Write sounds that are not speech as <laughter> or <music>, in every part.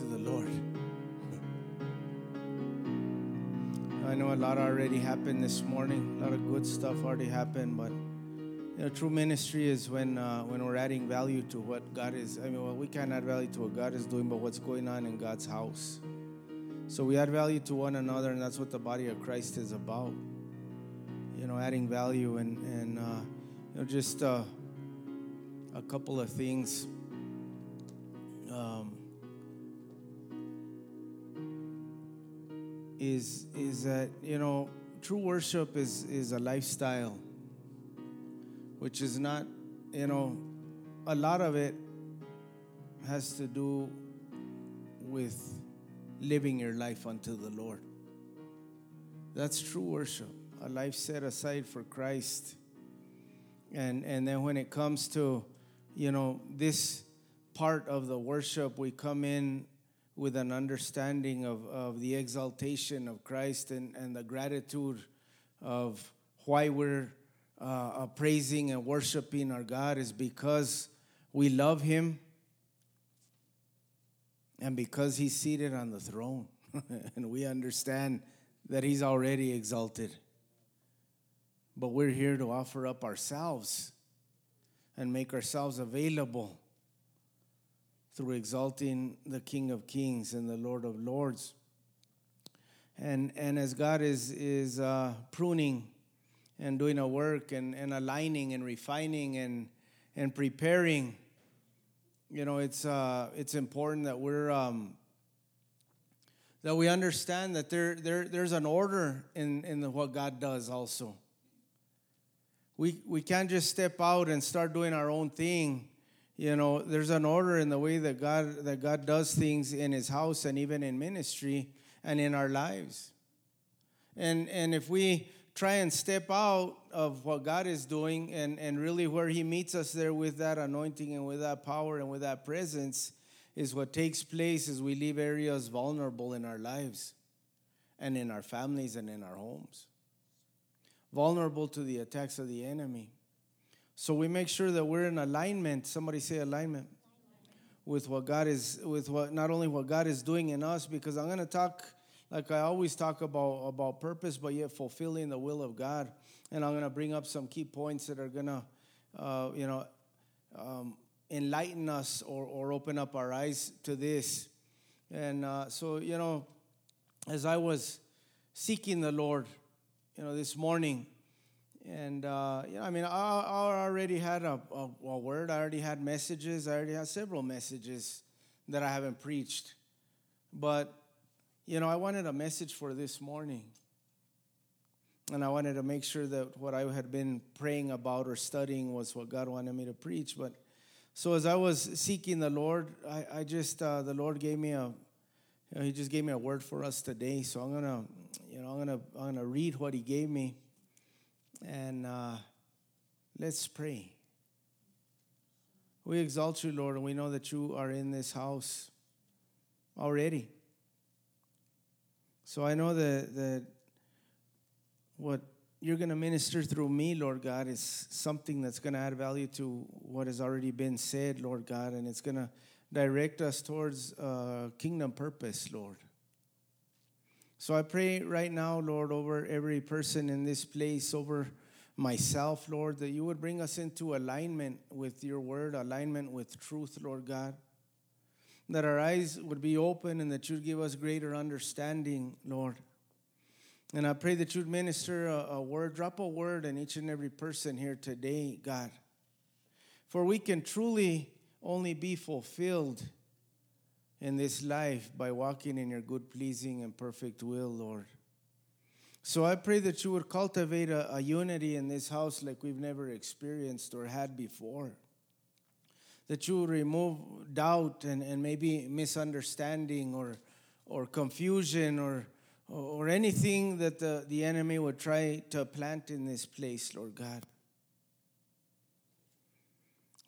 to the Lord. I know a lot already happened this morning. A lot of good stuff already happened, but you know, true ministry is when uh, when we're adding value to what God is. I mean, well, we can't add value to what God is doing, but what's going on in God's house. So we add value to one another, and that's what the body of Christ is about. You know, adding value and and uh, you know just uh, a couple of things. Um, is is that you know true worship is is a lifestyle which is not you know a lot of it has to do with living your life unto the lord. That's true worship a life set aside for christ. And and then when it comes to you know this part of the worship we come in with an understanding of, of the exaltation of Christ and, and the gratitude of why we're uh, praising and worshiping our God is because we love Him and because He's seated on the throne. <laughs> and we understand that He's already exalted. But we're here to offer up ourselves and make ourselves available through exalting the King of Kings and the Lord of Lords. And, and as God is, is uh, pruning and doing a work and, and aligning and refining and, and preparing, you know, it's, uh, it's important that we're um, that we understand that there, there, there's an order in, in the, what God does also. We, we can't just step out and start doing our own thing you know there's an order in the way that god that god does things in his house and even in ministry and in our lives. And and if we try and step out of what god is doing and and really where he meets us there with that anointing and with that power and with that presence is what takes place as we leave areas vulnerable in our lives and in our families and in our homes. Vulnerable to the attacks of the enemy so we make sure that we're in alignment. Somebody say alignment. With what God is with what not only what God is doing in us because I'm going to talk like I always talk about about purpose but yet fulfilling the will of God. And I'm going to bring up some key points that are going to uh, you know um, enlighten us or, or open up our eyes to this. And uh, so you know as I was seeking the Lord you know this morning and, uh, you know, I mean, I, I already had a, a, a, word, I already had messages, I already had several messages that I haven't preached. But, you know, I wanted a message for this morning. And I wanted to make sure that what I had been praying about or studying was what God wanted me to preach. But so as I was seeking the Lord, I, I just, uh, the Lord gave me a, you know, He just gave me a word for us today. So I'm to, you know, I'm to, I'm to read what He gave me and uh, let's pray. We exalt you, Lord, and we know that you are in this house already. So I know that, that what you're going to minister through me, Lord God, is something that's going to add value to what has already been said, Lord God, and it's going to direct us towards uh, kingdom purpose, Lord. So I pray right now, Lord, over every person in this place, over myself, Lord, that you would bring us into alignment with your word, alignment with truth, Lord God. That our eyes would be open and that you'd give us greater understanding, Lord. And I pray that you'd minister a, a word, drop a word in each and every person here today, God. For we can truly only be fulfilled in this life by walking in your good, pleasing, and perfect will, Lord. So I pray that you would cultivate a, a, unity in this house like we've never experienced or had before. That you would remove doubt and, and maybe misunderstanding or, or confusion or, or anything that the, the enemy would try to plant in this place, Lord God.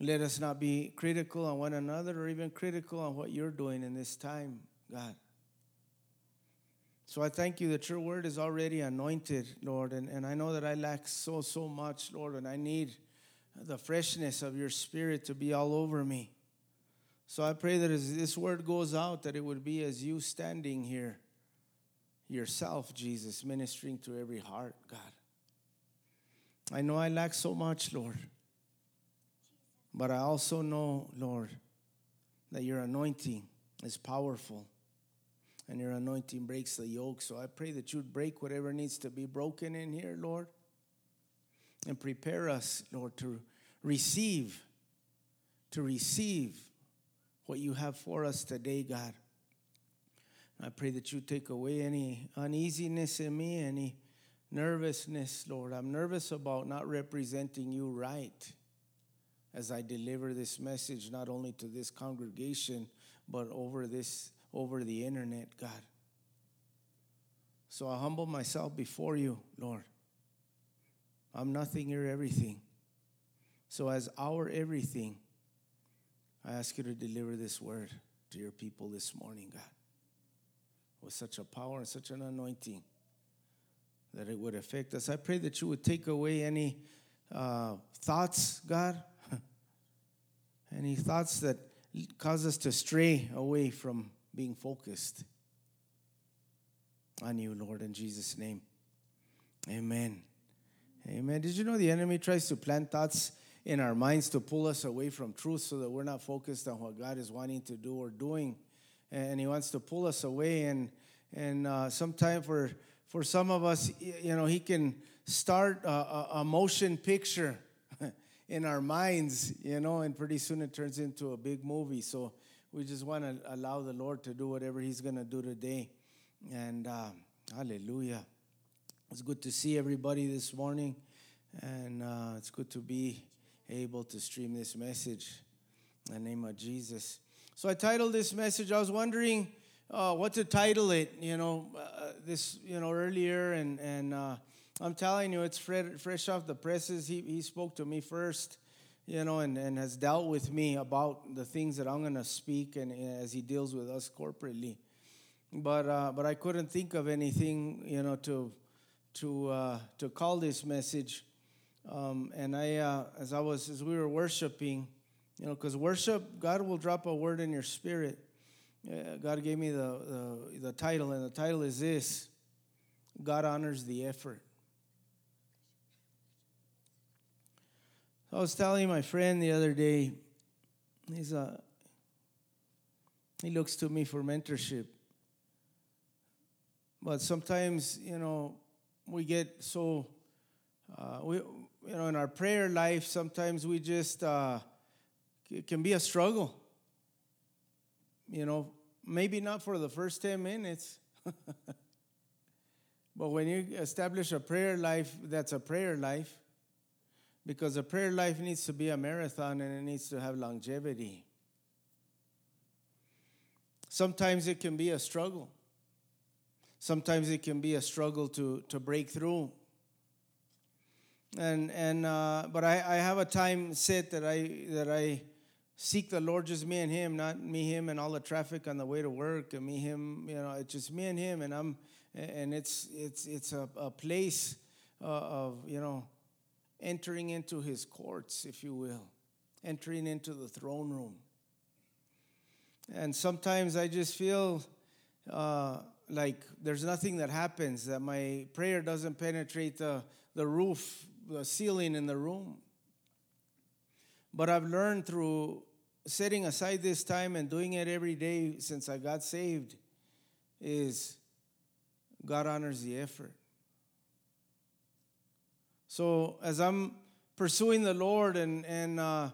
Let us not be critical on one another or even critical on what you're doing in this time, God. So I thank you that your word is already anointed, Lord. And, and I know that I lack so, so much, Lord, and I need the freshness of your spirit to be all over me. So I pray that as this word goes out, that it would be as you standing here yourself, Jesus, ministering to every heart, God. I know I lack so much, Lord. But I also know, Lord, that your anointing is powerful and your anointing breaks the yoke. So I pray that you'd break whatever needs to be broken in here, Lord, and prepare us, Lord, to receive, to receive what you have for us today, God. I pray that you take away any uneasiness in me, any nervousness, Lord. I'm nervous about not representing you right as I deliver this message not only to this congregation but over this over the internet, God. So I humble myself before you, Lord. I'm nothing, you're everything. So as our everything, I ask you to deliver this word to your people this morning, God with such a power and such an anointing that it would affect us. I pray that you would take away any uh, thoughts, God, any thoughts that cause us to stray away from being focused on you, Lord, in Jesus' name. Amen. Amen. Did you know the enemy tries to plant thoughts in our minds to pull us away from truth so that we're not focused on what God is wanting to do or doing? and he wants to pull us away. And and uh, sometimes for for some of us, you know, he can start a, a motion picture in our minds, you know, and pretty soon it turns into a big movie. So we just want to allow the Lord to do whatever He's going to do today. And uh, hallelujah. It's good to see everybody this morning, and uh, it's good to be able to stream this message in the name of Jesus. So I titled this message, I was wondering uh, what to title it, you know, uh, this, you know, earlier. And, and uh, I'm telling you, it's fresh off the presses. He, he spoke to me first, you know, and, and has dealt with me about the things that I'm going to speak and as he deals with us corporately. But, uh, but I couldn't think of anything, you know, to, to, uh, to call this message. Um, and I, uh, as I was, as we were worshiping, you know, because worship, God will drop a word in your spirit. Uh, God gave me the, the, the title, and the title is this God honors the effort. I was telling my friend the other day, he's a, he looks to me for mentorship. But sometimes, you know, we get so, uh, we, you know, in our prayer life, sometimes we just, uh, it can be a struggle. You know, maybe not for the first 10 minutes. <laughs> but when you establish a prayer life, that's a prayer life. Because a prayer life needs to be a marathon and it needs to have longevity. Sometimes it can be a struggle. Sometimes it can be a struggle to, to break through. And, and uh, but I, I have a time set that I, that I seek the Lord, just me and Him, not me, Him, and all the traffic on the way to work, and me, Him. You know, it's just me and Him, and I'm, and it's it's it's a, a place uh, of you know, entering into His courts, if you will, entering into the throne room. And sometimes I just feel uh, like there's nothing that happens, that my prayer doesn't penetrate the, the roof, the ceiling in the room. But I've learned through setting aside this time and doing it every day since I got saved is God honors the effort. So as I'm pursuing the Lord and and uh,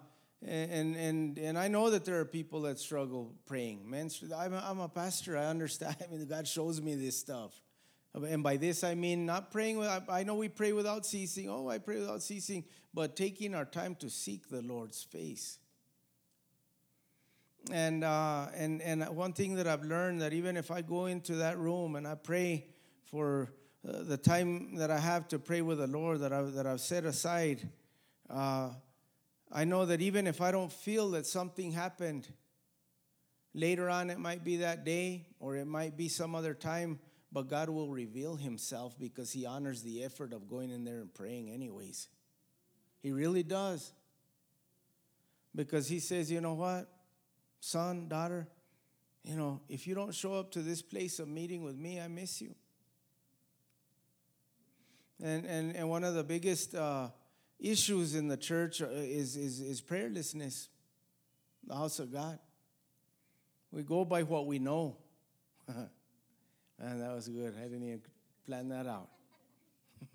and and and I know that there are people that struggle praying. Man, I'm a, I'm a pastor. I understand. <laughs> I mean, God shows me this stuff. And by this I mean not praying. I know we pray without ceasing. Oh, I pray without ceasing. But taking our time to seek the Lord's face. And uh, and and one thing that I've learned that even if I go into that room and I pray for uh, the time that I have to pray with the Lord that I that I've set aside, uh, I know that even if I don't feel that something happened, later on it might be that day or it might be some other time but God will reveal Himself because He honors the effort of going in there and praying, anyways. He really does. Because He says, you know what? son, daughter, you know, if you don't show up to this place of meeting with me, I miss you. And, and, and one of the biggest uh, issues in the church uh, is, is, is prayerlessness, the house of God. We go by what we know. <laughs> and that was good. I didn't even plan that out.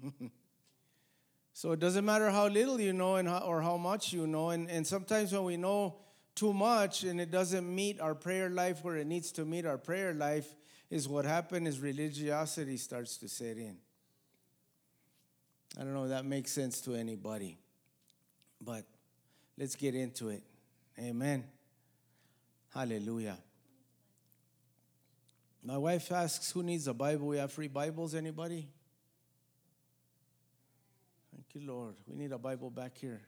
<laughs> so it doesn't matter how little you know and how, or how much you know. And, and sometimes when we know too much and it doesn't meet our prayer life where it needs to meet our prayer life, is what happens is religiosity starts to set in. I don't know if that makes sense to anybody, but let's get into it. Amen. Hallelujah. My wife asks, Who needs a Bible? We have free Bibles, anybody? Thank you, Lord. We need a Bible back here.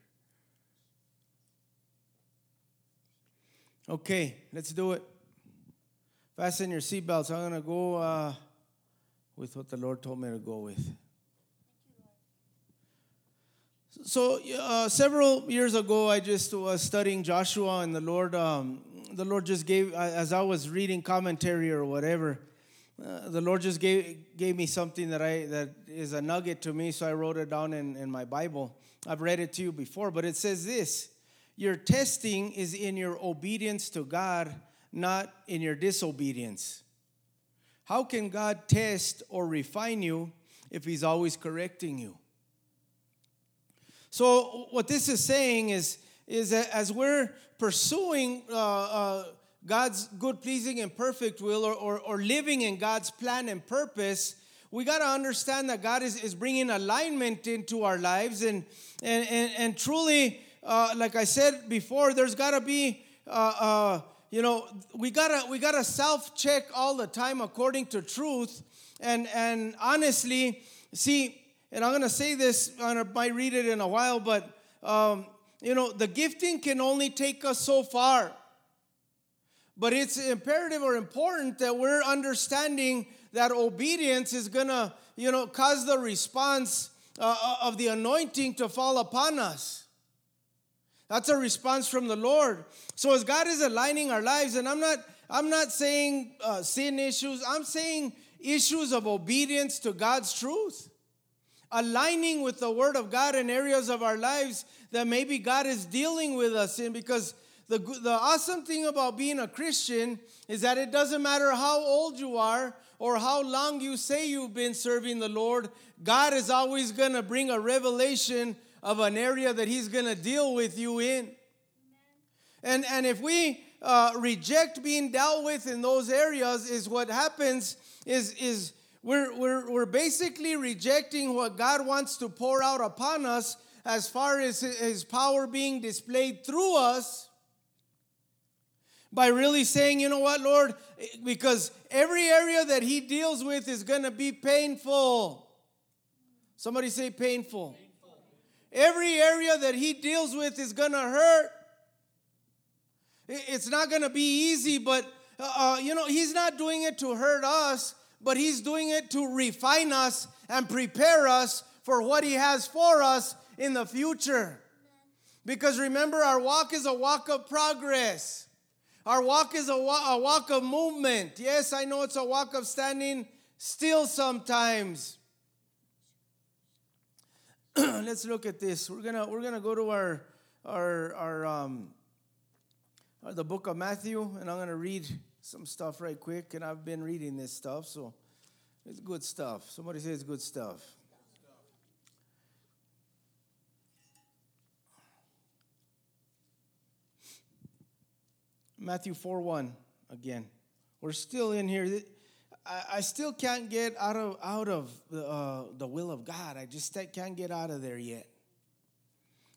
Okay, let's do it. Fasten your seatbelts. I'm going to go uh, with what the Lord told me to go with. So uh, several years ago, I just was studying Joshua, and the Lord, um, the Lord just gave, as I was reading commentary or whatever, uh, the Lord just gave gave me something that I that is a nugget to me. So I wrote it down in, in my Bible. I've read it to you before, but it says this: Your testing is in your obedience to God, not in your disobedience. How can God test or refine you if He's always correcting you? So what this is saying is, is that as we're pursuing uh, uh, God's good, pleasing, and perfect will, or, or, or living in God's plan and purpose, we got to understand that God is, is bringing alignment into our lives. And, and, and, and truly, uh, like I said before, there's got to be, uh, uh, you know, we got to we gotta self check all the time according to truth. And, and honestly, see, and I'm going to say this, I might read it in a while, but um, you know, the gifting can only take us so far. But it's imperative or important that we're understanding that obedience is going to, you know, cause the response uh, uh, of the anointing to fall upon us. That's a response from the Lord. So as God is aligning our lives, and I'm not, I'm not saying uh, sin issues. I'm saying issues of obedience to God's truth aligning with the Word of God in areas of our lives that maybe God is dealing with us in. Because the, the awesome thing about being a Christian is that it doesn't matter how old you are or how long you say you've been serving the Lord, God is always going to bring a revelation of an area that He's going to deal with you in. And, and if we uh, reject being dealt with in those areas, is what happens is, is we're, we're, we're basically rejecting what God wants to pour out upon us as far as His power being displayed through us by really saying, you know what, Lord, because every area that He deals with is going to be painful. Somebody say painful. painful. Every area that He deals with is going to hurt. It's not going to be easy, but uh, uh, you know, He's not doing it to hurt us but He's doing it to refine us and prepare us for what He has for us in the future. Because remember, our walk is a walk of progress. Our walk is a, wa- a walk of movement. Yes, I know it's a walk of standing still sometimes. <clears throat> Let's look at this. We're gonna we're gonna go to our our our um the book of Matthew, and I'm gonna read some stuff right quick, and I've been reading this stuff, so it's good stuff. Somebody say it's good stuff. Matthew 4 1 again. We're still in here. I, still can't get out of out of the, uh, the will of God. I just can't get out of there yet.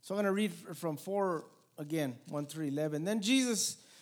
So I'm going to read from 4 again, 1 through 11. Then Jesus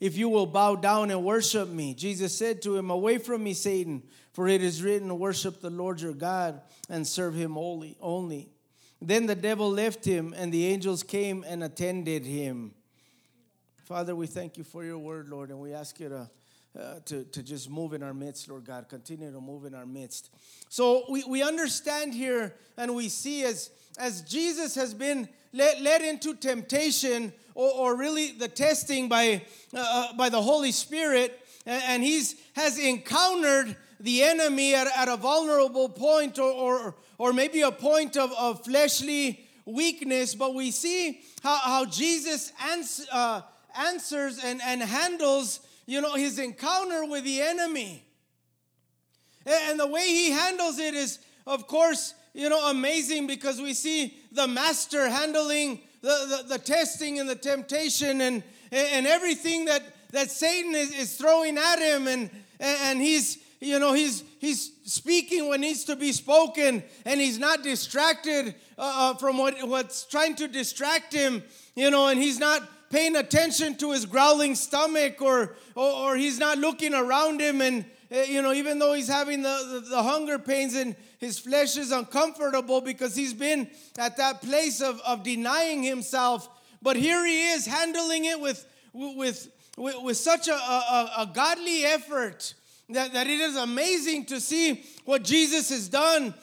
if you will bow down and worship me. Jesus said to him, Away from me, Satan, for it is written, Worship the Lord your God and serve him only. only. Then the devil left him, and the angels came and attended him. Father, we thank you for your word, Lord, and we ask you to uh, to, to just move in our midst, Lord God. Continue to move in our midst. So we, we understand here and we see as, as Jesus has been led, led into temptation or, or really the testing by, uh, uh by the Holy Spirit, and, he's has encountered the enemy at, at a vulnerable point or, or, or maybe a point of, of fleshly weakness, but we see how, how Jesus ans- uh, answers and, and handles you know, his encounter with the enemy. And the way he handles it is, of course, you know, amazing because we see the master handling the, the, the testing and the temptation and, and everything that, that Satan is, is throwing at him. And, and he's, you know, he's, he's speaking what needs to be spoken and he's not distracted uh, uh from what, what's trying to distract him, you know, and he's not paying attention to his growling stomach or, or, or he's not looking around him and eh, you know even though he's having the, the, the, hunger pains and his flesh is uncomfortable because he's been at that place of, of denying himself but here he is handling it with with with, with such a, a, a godly effort that, that it is amazing to see what jesus has done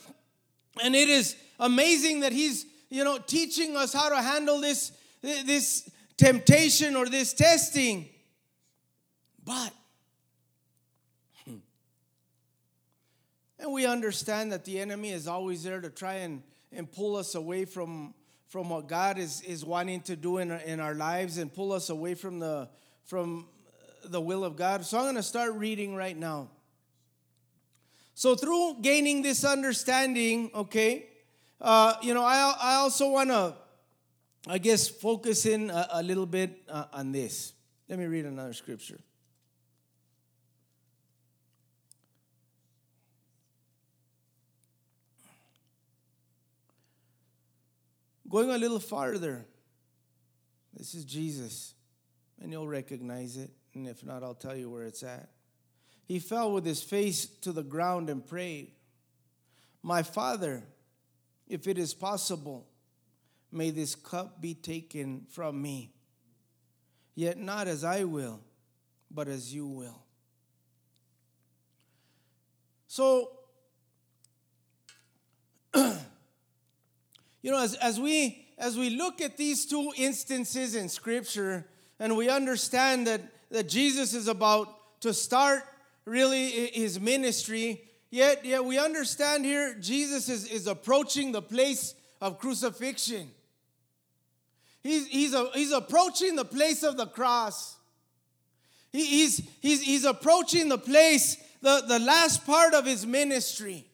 and it is amazing that he's you know teaching us how to handle this this temptation or this testing. But, and we understand that the enemy is always there to try and, and pull us away from, from what God is, is wanting to do in our, in our lives and pull us away from the, from the will of God. So I'm going to start reading right now. So, through gaining this understanding, okay, uh, you know, I, I also want to I guess, focus in a, a little bit uh, on this. Let me read another scripture. Going a little farther, this is Jesus, and you'll recognize it. And if not, I'll tell you where it's at. He fell with his face to the ground and prayed, My Father, if it is possible, May this cup be taken from me. Yet not as I will, but as you will. So, <clears throat> you know, as, as we as we look at these two instances in Scripture, and we understand that, that Jesus is about to start really his ministry, yet, yet we understand here Jesus is, is approaching the place of crucifixion. He's, he's, a, he's approaching the place of the cross. He, he's, he's, he's approaching the place, the, the last part of his ministry.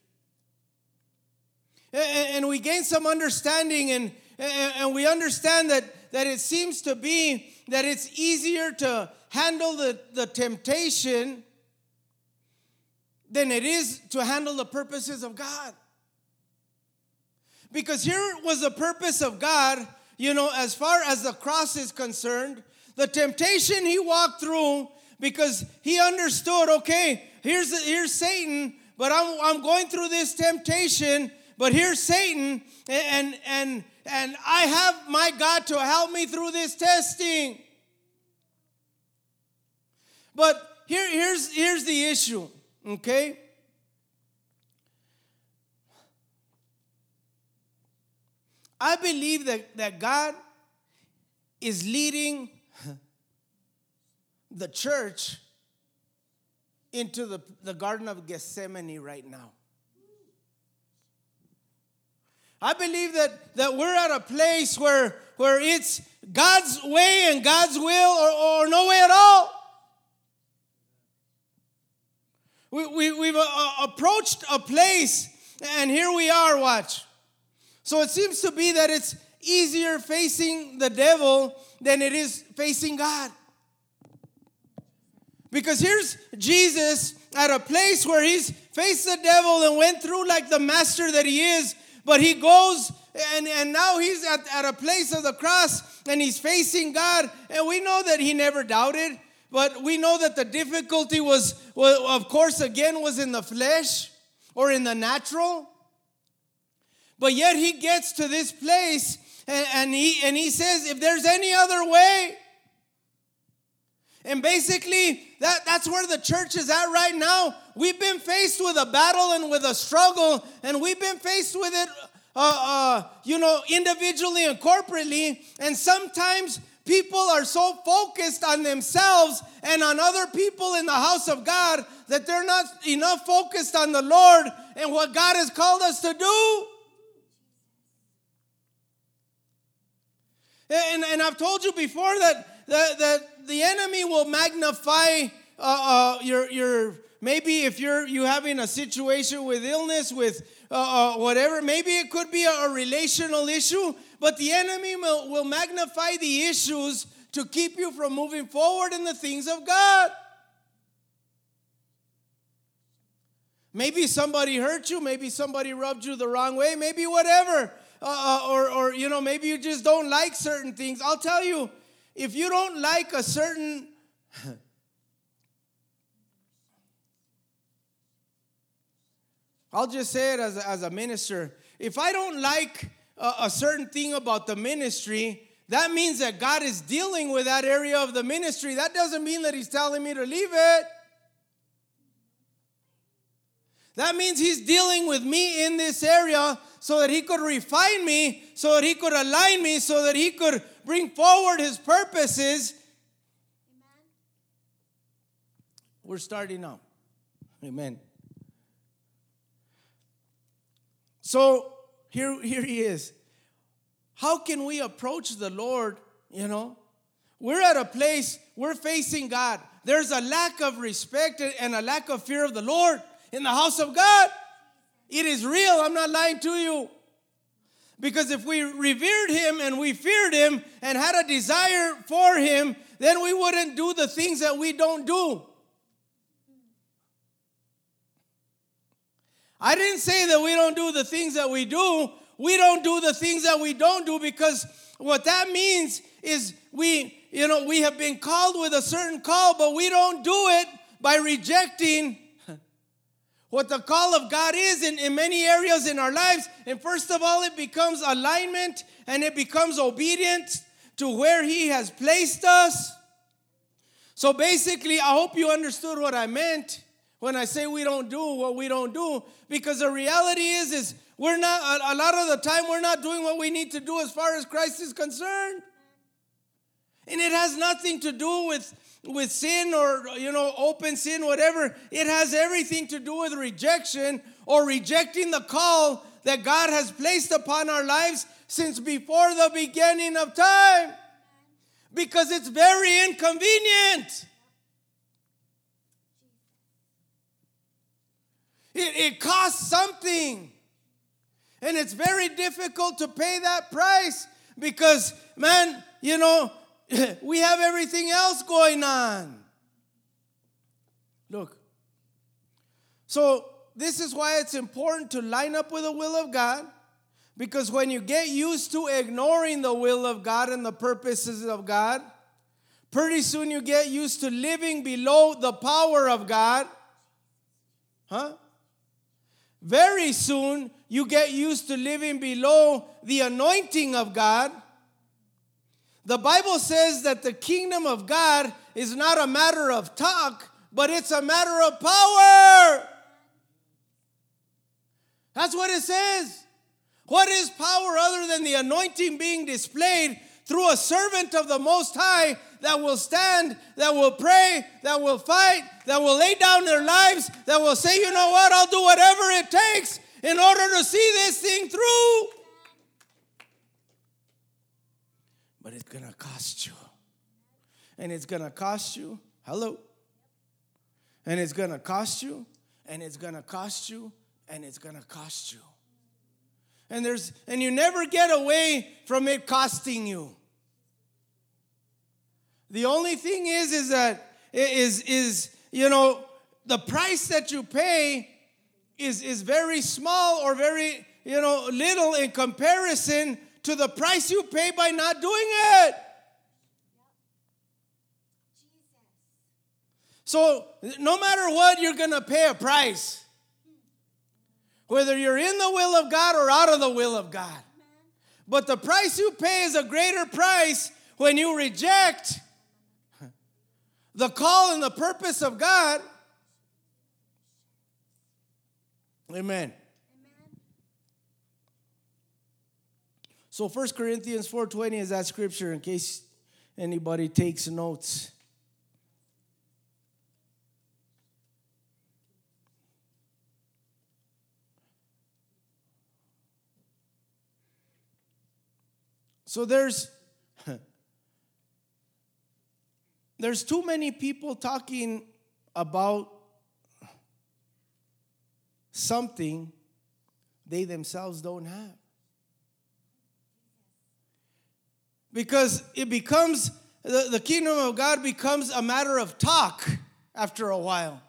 And, we gain some understanding, and, and, and we understand that, that it seems to be that it's easier to handle the, the temptation than it is to handle the purposes of God. Because here was the purpose of God you know, as far as the cross is concerned, the temptation he walked through because he understood, okay, here's, here's Satan, but I'm, I'm going through this temptation, but here's Satan, and, and, and I have my God to help me through this testing. But here, here's, here's the issue, okay? I believe that, that God is leading the church into the, the Garden of Gethsemane right now. I believe that, that we're at a place where, where it's God's way and God's will or, or no way at all. We, we, we've uh, approached a place, and here we are, watch. So it seems to be that it's easier facing the devil than it is facing God. Because here's Jesus at a place where he's faced the devil and went through like the master that he is, but he goes and, and now he's at, at a place of the cross and he's facing God. And we know that he never doubted, but we know that the difficulty was, well, of course, again, was in the flesh or in the natural. But yet he gets to this place and, and, he, and he says, if there's any other way, and basically, that, that's where the church is at right now. We've been faced with a battle and with a struggle, and we've been faced with it, uh, uh, you know, individually and corporately. And sometimes people are so focused on themselves and on other people in the house of God that they're not enough focused on the Lord and what God has called us to do. And, and I've told you before that, that, that the enemy will magnify uh, uh, your, your maybe if you're you having a situation with illness, with uh, uh whatever, maybe it could be a, a, relational issue, but the enemy will, will magnify the issues to keep you from moving forward in the things of God. Maybe somebody hurt you, maybe somebody rubbed you the wrong way, maybe whatever uh, uh, or, or, you know, maybe you just don't like certain things. I'll tell you, if you don't like a certain. I'll just say it as a, as a minister. If I don't like a, a certain thing about the ministry, that means that God is dealing with that area of the ministry. That doesn't mean that He's telling me to leave it. That means He's dealing with me in this area so that He could refine me, so that He could align me, so that He could bring forward His purposes. We're starting now. Amen. So here, here he is. How can we approach the Lord? You know, we're at a place, we're facing God. There's a lack of respect and a lack of fear of the Lord in the house of God. It is real. I'm not lying to you. Because if we revered him and we feared him and had a desire for him, then we wouldn't do the things that we don't do. I didn't say that we don't do the things that we do. We don't do the things that we don't do because what that means is we, you know, we have been called with a certain call, but we don't do it by rejecting what the call of God is in, in many areas in our lives. And first of all, it becomes alignment and it becomes obedience to where He has placed us. So basically, I hope you understood what I meant when I say we don't do what we don't do, because the reality is, is we're not a, a lot of the time we're not doing what we need to do as far as Christ is concerned. And it has nothing to do with with sin or you know open sin whatever it has everything to do with rejection or rejecting the call that God has placed upon our lives since before the beginning of time. Because it's very inconvenient. It, it costs something. And it's very difficult to pay that price because man you know <laughs> we have everything else going on. Look. So, this is why it's important to line up with the will of God. Because when you get used to ignoring the will of God and the purposes of God, pretty soon you get used to living below the power of God. Huh? Very soon you get used to living below the anointing of God. The Bible says that the kingdom of God is not a matter of talk, but it's a matter of power. That's what it says. What is power other than the anointing being displayed through a servant of the Most High that will stand, that will pray, that will fight, that will lay down their lives, that will say, you know what, I'll do whatever it takes in order to see this thing through. But it's to cost you. And it's to cost you, hello. And it's to cost you and it's to cost you and it's to cost you. And there's and you never get away from it costing you. The only thing is is that is is you know the price that you pay is is very small or very you know little in comparison to the price you pay by not doing it. So, no matter what, you're going to pay a price. Whether you're in the will of God or out of the will of God. But the price you pay is a greater price when you reject the call and the purpose of God. Amen. So 1 Corinthians 4:20 is that scripture in case anybody takes notes. So there's <laughs> there's too many people talking about something they themselves don't have. Because it becomes the, the kingdom of God becomes a matter of talk after a while.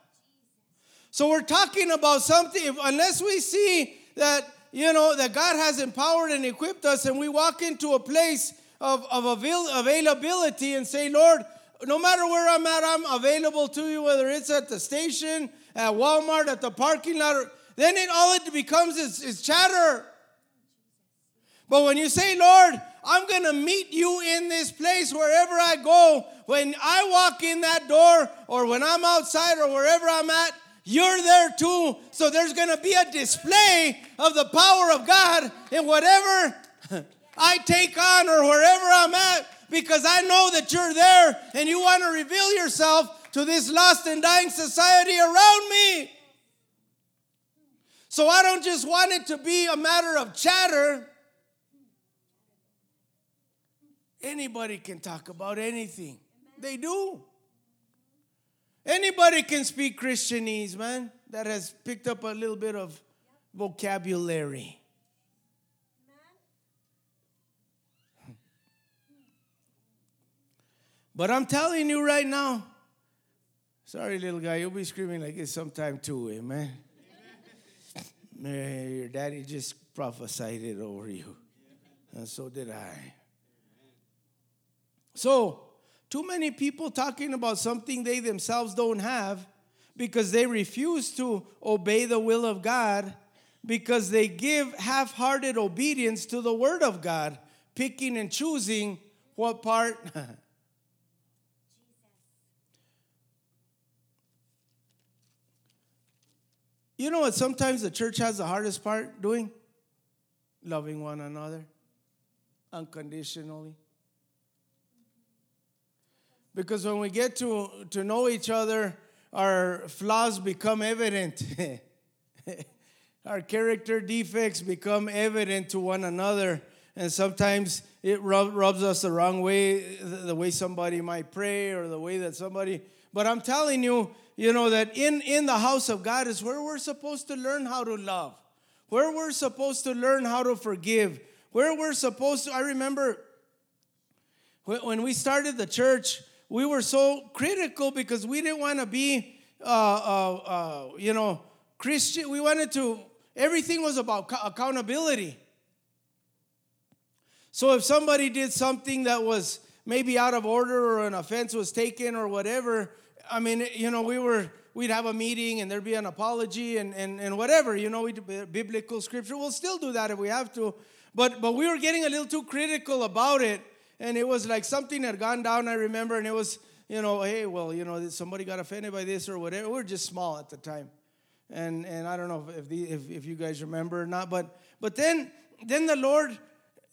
So we're talking about something, unless we see that you know, that God has empowered and equipped us, and we walk into a place of, of avail- availability and say, Lord, no matter where I'm at, I'm available to you, whether it's at the station, at Walmart, at the parking lot, or, then it all it becomes is, is chatter. But when you say, Lord, I'm going to meet you in this place wherever I go, when I walk in that door, or when I'm outside, or wherever I'm at, you're there too. So there's going to be a display of the power of God in whatever <laughs> I take on or wherever I'm at because I know that you're there and you want to reveal yourself to this lost and dying society around me. So I don't just want it to be a matter of chatter. Anybody can talk about anything. They do. Anybody can speak Christianese, man, that has picked up a little bit of vocabulary. But I'm telling you right now, sorry, little guy, you'll be screaming like this sometime too, eh, amen. <laughs> man, your daddy just prophesied it over you, and so did I. So, too many people talking about something they themselves don't have because they refuse to obey the will of God because they give half hearted obedience to the word of God, picking and choosing what part. <laughs> you know what sometimes the church has the hardest part doing? Loving one another unconditionally. Because when we get to, to know each other, our flaws become evident. <laughs> our character defects become evident to one another. And sometimes it rub, rubs us the wrong way, the way somebody might pray or the way that somebody. But I'm telling you, you know, that in, in the house of God is where we're supposed to learn how to love, where we're supposed to learn how to forgive, where we're supposed to. I remember when we started the church, we were so critical because we didn't want to be, uh, uh, uh, you know, Christian. We wanted to, everything was about accountability. So if somebody did something that was maybe out of order or an offense was taken or whatever, I mean, you know, we were, we'd have a meeting and there'd be an apology and, and, and whatever, you know, we biblical scripture. We'll still do that if we have to. But, but we were getting a little too critical about it and it was like something had gone down, I remember, and it was, you know, hey, well, you know, somebody got offended by this or whatever. We were just small at the time. And, and I don't know if, the, if, if you guys remember or not, but, but then, then the Lord,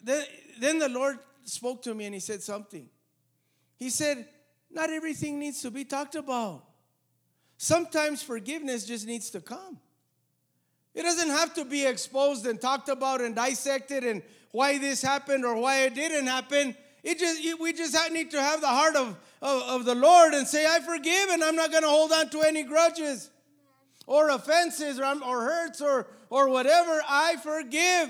then, then the Lord spoke to me and he said something. He said, not everything needs to be talked about. Sometimes forgiveness just needs to come. It doesn't have to be exposed and talked about and dissected and why this happened or why it didn't happen. It just we just need to have the heart of, of, of the Lord and say, I forgive and I'm not going to hold on to any grudges. or offenses or, or hurts or, or whatever, I forgive.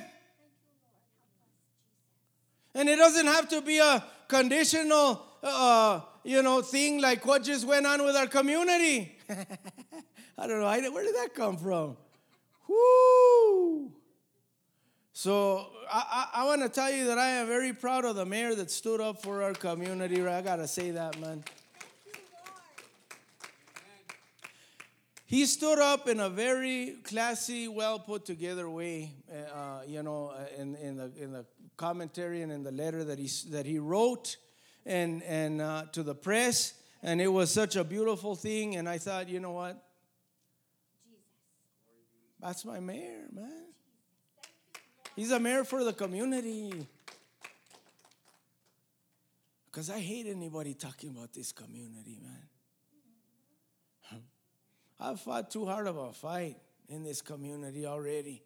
And it doesn't have to be a conditional, uh, you know, thing like what just went on with our community. <laughs> I don't know. where did that come from? Whoo! So I, I, I want to tell you that I am very proud of the mayor that stood up for our community. I got to say that, man. he stood up in a very classy, well put together way, uh, you know, uh, in, in, the, in the commentary and in the letter that he, that he wrote and, and uh, to the press. And it was such a beautiful thing. And I thought, you know what? That's my mayor, man. He's a mayor for the community. Because I hate anybody talking about this community, man. <laughs> I've fought too hard of a fight in this community already.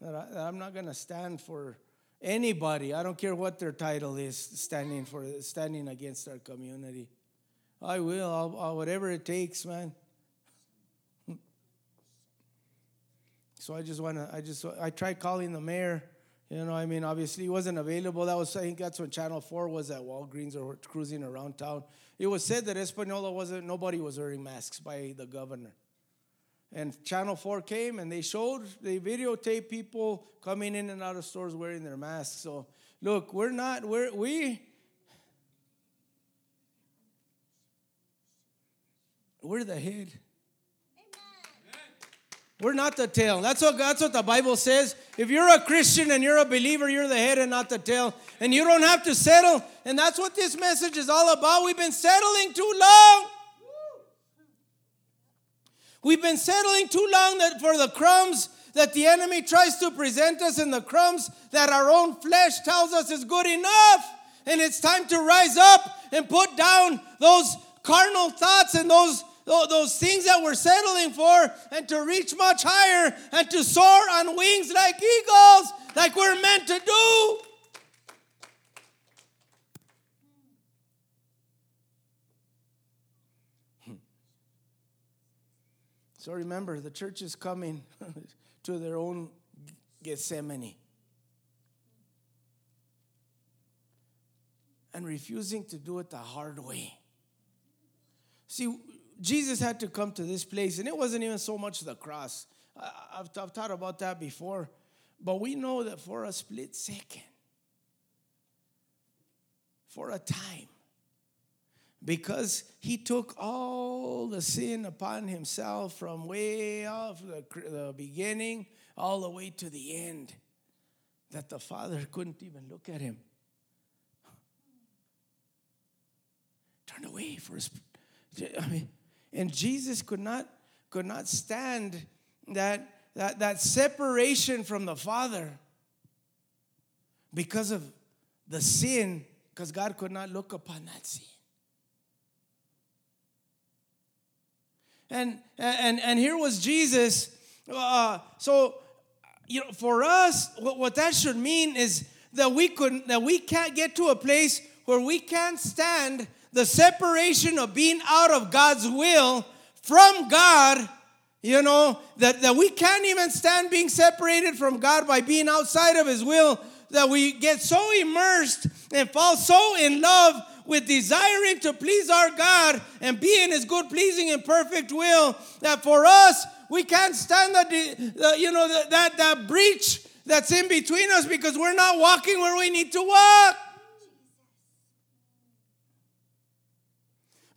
That, I, am not going to stand for anybody. I don't care what their title is, standing for standing against our community. I will, I'll, I'll, whatever it takes, man. So I just want to, I just, I tried calling the mayor. You know, I mean, obviously he wasn't available. That was, I think that's when Channel 4 was at Walgreens or cruising around town. It was said that Espanola wasn't, nobody was wearing masks by the governor. And Channel 4 came and they showed, they videotaped people coming in and out of stores wearing their masks. So, look, we're not, we're, we, we're the head. We're not the tail. That's what, that's what the Bible says. If you're a Christian and you're a believer, you're the head and not the tail. And you don't have to settle. And that's what this message is all about. We've been settling too long. We've been settling too long that for the crumbs that the enemy tries to present us and the crumbs that our own flesh tells us is good enough. And it's time to rise up and put down those carnal thoughts and those those things that we're settling for and to reach much higher and to soar on wings like eagles, like we're meant to do. Hmm. So remember, the church is coming <laughs> to their own Gethsemane. And refusing to do it the hard way. See, Jesus had to come to this place, and it wasn't even so much the cross. I, have I've thought about that before, but we know that for a split second, for a time, because he took all the sin upon himself from way off the, the beginning all the way to the end, that the Father couldn't even look at him. Turn away for his. I mean, and Jesus could not, could not stand that, that, that separation from the Father because of the sin, because God could not look upon that sin. And, and, and here was Jesus. Uh, so, you know, for us, what, what that should mean is that we couldn't, that we can't get to a place where we can't stand the separation of being out of God's will from God, you know, that, that we can't even stand being separated from God by being outside of His will, that we get so immersed and fall so in love with desiring to please our God and be in His good, pleasing, and perfect will that for us, we can't stand the, the you know, the, that, that breach that's in between us because we're not walking where we need to walk.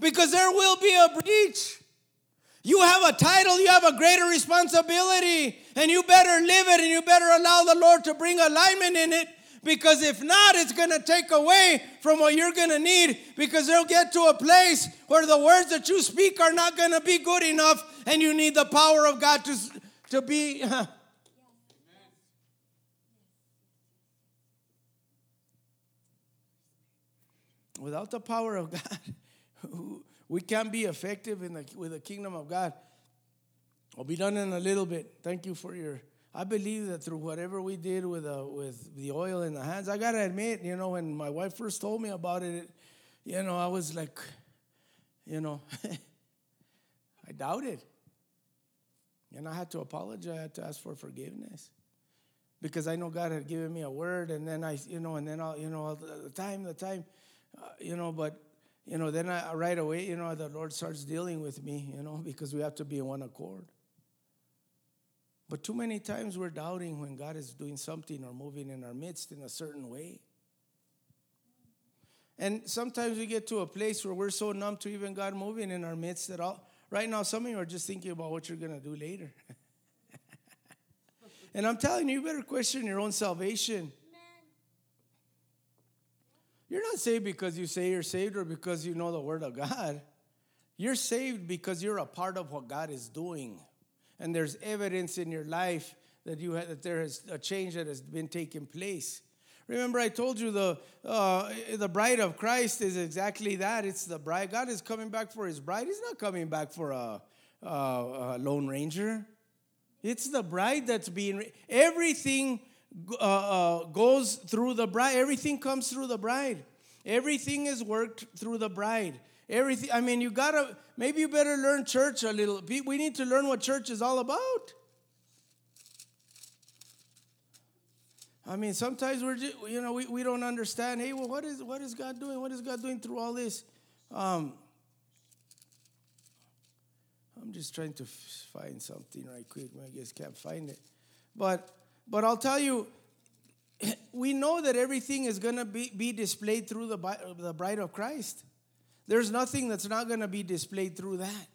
Because there will be a breach. You have a title, you have a greater responsibility, and you better live it and you better allow the Lord to bring alignment in it. Because if not, it's going to take away from what you're going to need. Because they'll get to a place where the words that you speak are not going to be good enough, and you need the power of God to, to be. <laughs> Without the power of God, we can't be effective in the, with the kingdom of God. I'll be done in a little bit. Thank you for your. I believe that through whatever we did with uh, with the oil in the hands, I gotta admit, you know, when my wife first told me about it, it you know, I was like, you know, <laughs> I doubted. And I had to apologize, I had to ask for forgiveness. Because I know God had given me a word, and then I, you know, and then I'll, you know, the time, the time, uh, you know, but, you know, then I, right away, you know, the Lord starts dealing with me, you know, <laughs> because we have to be in one accord. But too many times we're doubting when God is doing something or moving in our midst in a certain way. And sometimes we get to a place where we're so numb to even God moving in our midst that all, right now some of you are just thinking about what you're going to do later. <laughs> and I'm telling you, you better question your own salvation. You're not saved because you say you're saved or because you know the Word of God. You're saved because you're a part of what God is doing. And there's evidence in your life that, you have, that there is a change that has been taking place. Remember, I told you the, uh, the bride of Christ is exactly that. It's the bride. God is coming back for his bride. He's not coming back for a, a, a Lone Ranger. It's the bride that's being, everything uh, uh, goes through the bride. Everything comes through the bride. Everything is worked through the bride. Everything, I mean, you gotta, maybe you better learn church a little. We need to learn what church is all about. I mean, sometimes we're just, you know, we, we don't understand. Hey, well, what is, what is God doing? What is God doing through all this? Um, I'm just trying to find something right quick. I guess can't find it. But, but I'll tell you, <laughs> we know that everything is going to be, be displayed through the, the bride of Christ. There's nothing that's not going to be displayed through that.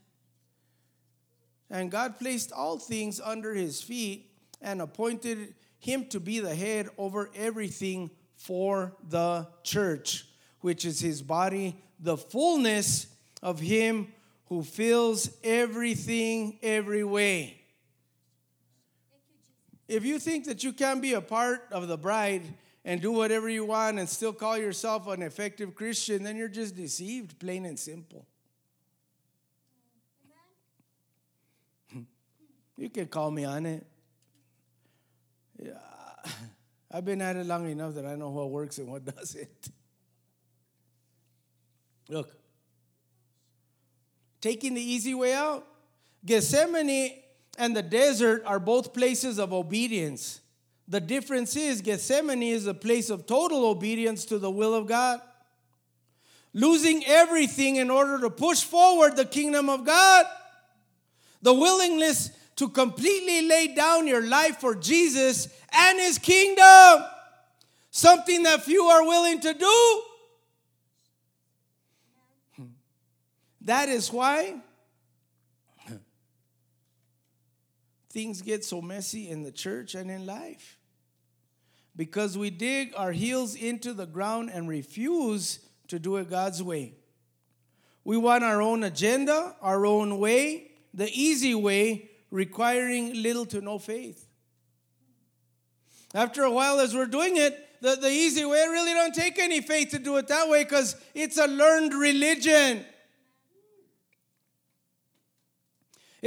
And God placed all things under his feet and appointed him to be the head over everything for the church, which is his body, the fullness of him who fills everything every way. If you think that you can be a part of the bride and do whatever you want and still call yourself an effective Christian, then you're just deceived, plain and simple. <laughs> you can call me on it. Yeah. <laughs> I've been at it long enough that I know what works and what doesn't. <laughs> Look, taking the easy way out, Gethsemane and the desert are both places of obedience. The difference is Gethsemane is a place of total obedience to the will of God. Losing everything in order to push forward the kingdom of God. The willingness to completely lay down your life for Jesus and his kingdom. Something that few are willing to do. That is why things get so messy in the church and in life. Because we dig our heels into the ground and refuse to do it God's way. We want our own agenda, our own way, the easy way, requiring little to no faith. After a while, as we're doing it, the, the easy way really don't take any faith to do it that way because it's a learned religion.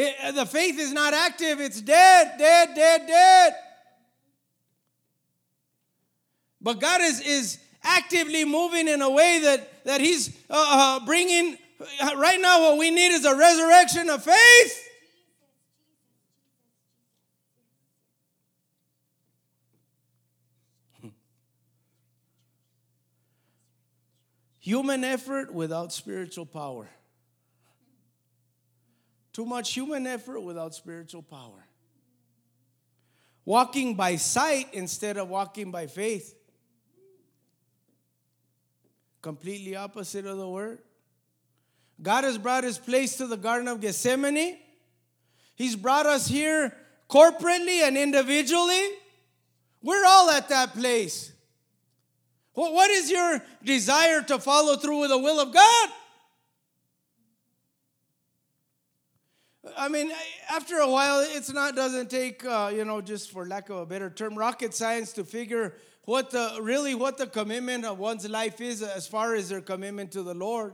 It, the faith is not active, it's dead, dead, dead, dead. But God is, is actively moving in a way that, that He's uh, uh, bringing. Right now, what we need is a resurrection of faith. Human effort without spiritual power. Too much human effort without spiritual power. Walking by sight instead of walking by faith. Completely opposite of the word. God has brought his place to the Garden of Gethsemane. He's brought us here corporately and individually. We're all at that place. What is your desire to follow through with the will of God? I mean, after a while, it's not doesn't take uh, you know just for lack of a better term, rocket science to figure what the really what the commitment of one's life is as far as their commitment to the Lord.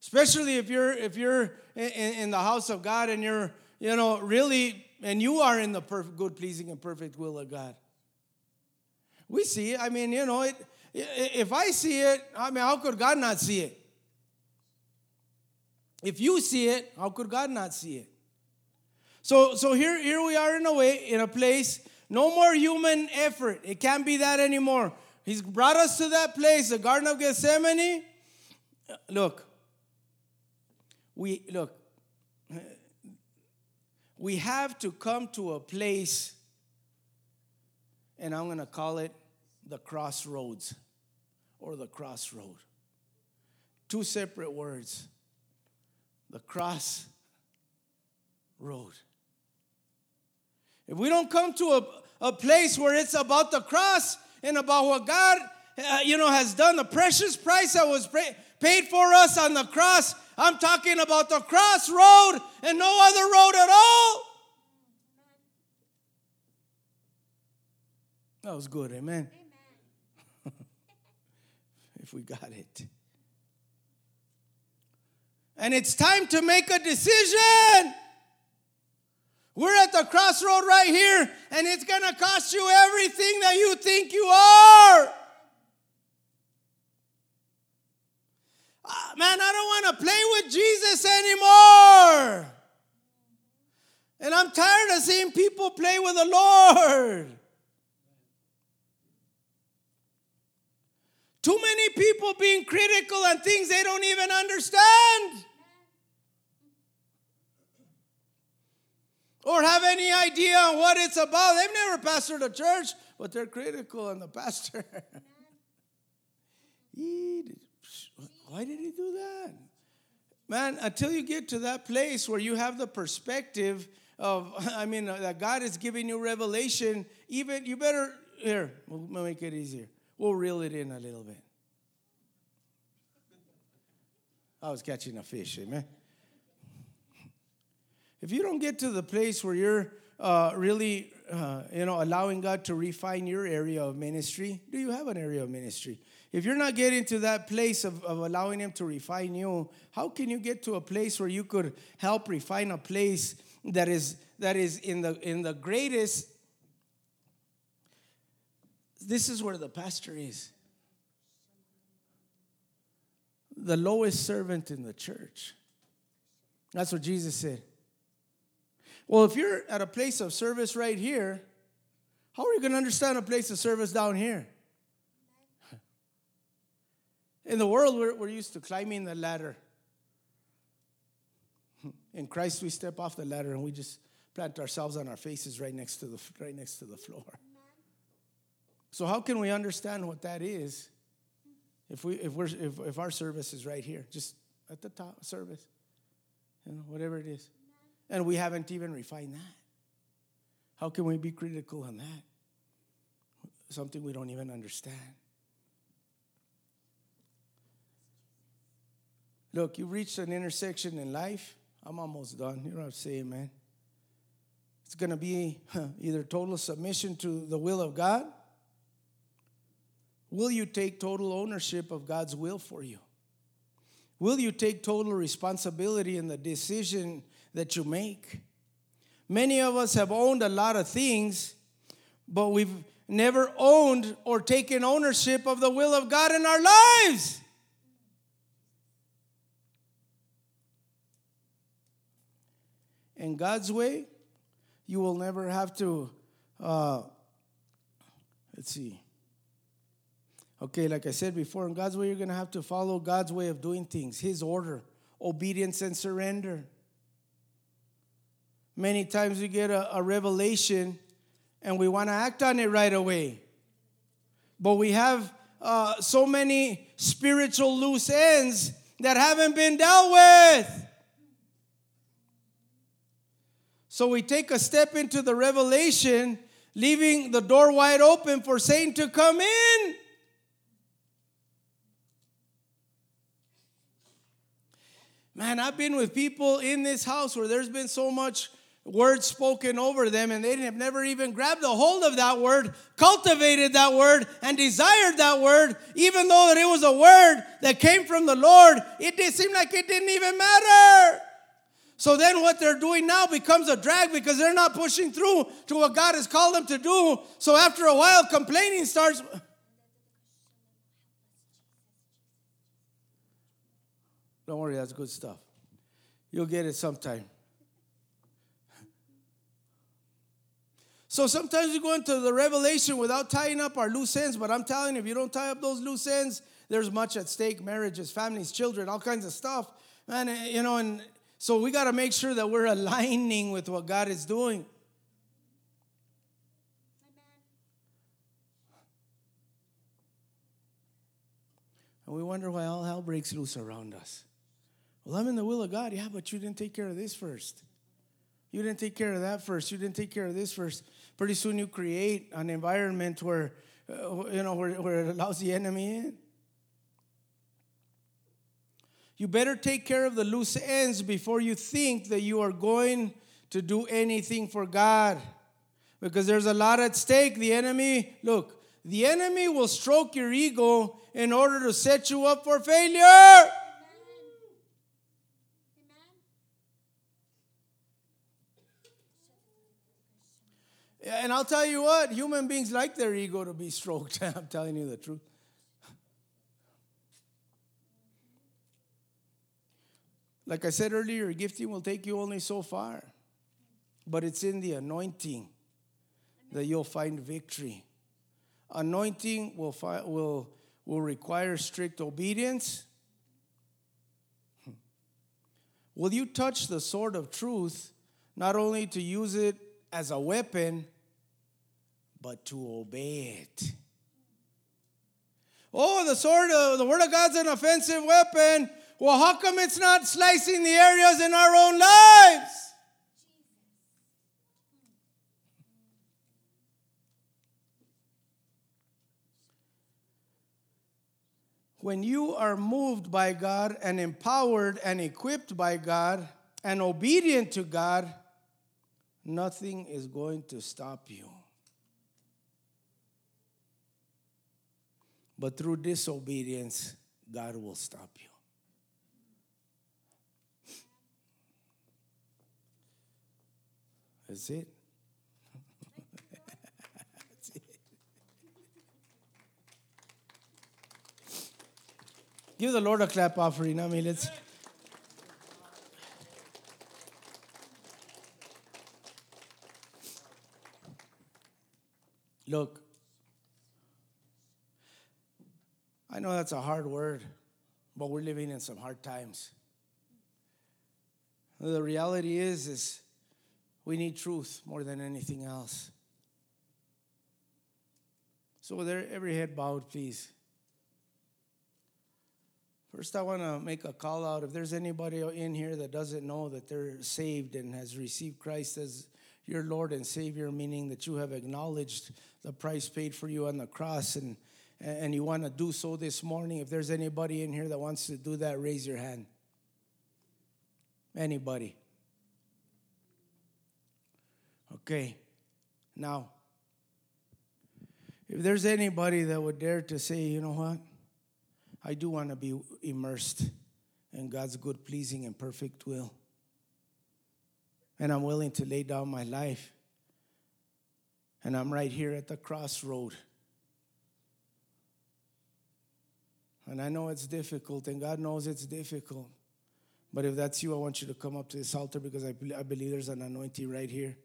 Especially if you're if you're in, in the house of God and you're you know really and you are in the perfect, good, pleasing, and perfect will of God. We see it. I mean, you know it if I see it, I mean, how could God not see it? If you see it, how could God not see it? So, so here, here we are in a way, in a place, no more human effort. It can't be that anymore. He's brought us to that place, the Garden of Gethsemane. Look, we look, we have to come to a place, and I'm gonna call it the crossroads or the crossroad. Two separate words. The cross road. If we don't come to a, a place where it's about the cross and about what God, uh, you know, has done, the precious price that was paid for us on the cross, I'm talking about the cross road and no other road at all. That was good, amen. amen. <laughs> if we got it. And it's time to make a decision. We're at the crossroad right here, and it's going to cost you everything that you think you are. Uh, man, I don't want to play with Jesus anymore. And I'm tired of seeing people play with the Lord. Too many people being critical on things they don't even understand. Or have any idea on what it's about. They've never pastored a church, but they're critical on the pastor. <laughs> Why did he do that? Man, until you get to that place where you have the perspective of, <laughs> I mean, that God is giving you revelation, even you better, here, we'll make it easier. We'll reel it in a little bit. I was catching a fish, amen. If you don't get to the place where you're uh, really, uh, you know, allowing God to refine your area of ministry, do you have an area of ministry? If you're not getting to that place of, of allowing Him to refine you, how can you get to a place where you could help refine a place that is that is in the in the greatest? This is where the pastor is. The lowest servant in the church. That's what Jesus said. Well, if you're at a place of service right here, how are you going to understand a place of service down here? In the world, we're, we're used to climbing the ladder. In Christ, we step off the ladder and we just plant ourselves on our faces right next to the, right next to the floor. So, how can we understand what that is if, we, if, we're, if, if our service is right here, just at the top service, you know, whatever it is? And we haven't even refined that. How can we be critical on that? Something we don't even understand. Look, you reached an intersection in life. I'm almost done. You know what I'm saying, man? It's going to be either total submission to the will of God. Will you take total ownership of God's will for you? Will you take total responsibility in the decision that you make. Many of us have owned a lot of things, but we've never owned or taken ownership of the will of God in our lives. In God's way, you will never have to, uh, let's see. Okay, like I said before, in God's way, you're going to have to follow God's way of doing things, His order, obedience, and surrender. Many times we get a, a revelation and we want to act on it right away. But we have uh, so many spiritual loose ends that haven't been dealt with. So we take a step into the revelation, leaving the door wide open for Satan to come in. Man, I've been with people in this house where there's been so much word spoken over them and they have never even grabbed a hold of that word, cultivated that word, and desired that word, even though that it was a word that came from the Lord, it did seem like it didn't even matter. So then what they're doing now becomes a drag because they're not pushing through to what God has called them to do. So after a while, complaining starts. Don't worry, that's good stuff. You'll get it sometime. So sometimes we go into the revelation without tying up our loose ends, but I'm telling you, if you don't tie up those loose ends, there's much at stake marriages, families, children, all kinds of stuff. And, eh, you know, and so we got to make sure that we're <laughs> aligning with what God is doing. And we wonder why all hell breaks loose around us. Well, I'm in the will of God. Yeah, but you didn't take care of this first. You didn't take care of that first. You didn't take care of this first. Pretty soon you create an environment where, uh, you know, where, where it allows the enemy in. You better take care of the loose ends before you think that you are going to do anything for God. Because there's a lot at stake. The enemy, look, the enemy will stroke your ego in order to set you up for failure. And I'll tell you what, human beings like their ego to be stroked. <laughs> I'm telling you the truth. Like I said earlier, gifting will take you only so far. But it's in the anointing that you'll find victory. Anointing will, fi- will, will require strict obedience. Will you touch the sword of truth, not only to use it as a weapon, but to obey it. Oh, the sword of the word of God's an offensive weapon. Well, how come it's not slicing the areas in our own lives? When you are moved by God and empowered and equipped by God and obedient to God, nothing is going to stop you. But through disobedience, God will stop you. That's it. <laughs> Give the Lord a clap offering. I mean, let's. Look, I know that's a hard word, but we're living in some hard times. The reality is, is we need truth more than anything else. So, with every head bowed, please. First, I want to make a call out. If there's anybody in here that doesn't know that they're saved and has received Christ as your Lord and Savior, meaning that you have acknowledged the price paid for you on the cross and, and you want to do so this morning, if there's anybody in here that wants to do that, raise your hand. Anybody? Okay. Now, if there's anybody that would dare to say, you know what? I do want to be immersed in God's good, pleasing, and perfect will and I'm willing to lay down my life. And I'm right here at the crossroad. And I know it's difficult, and God knows it's difficult. But if that's you, I want you to come up to this altar because I, I believe there's an anointing right here.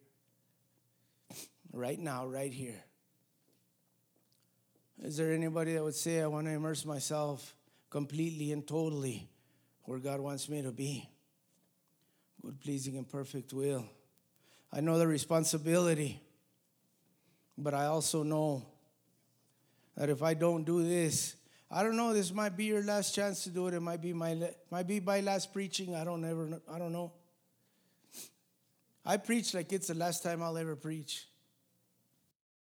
Right now, right here. Is there anybody that would say, I want to immerse myself completely and totally where God wants me to be? good, pleasing, and perfect will. I know the responsibility, but I also know that if I don't do this, I don't know. This might be your last chance to do it. It might be my might be my last preaching. I don't ever. I don't know. I preach like it's the last time I'll ever preach.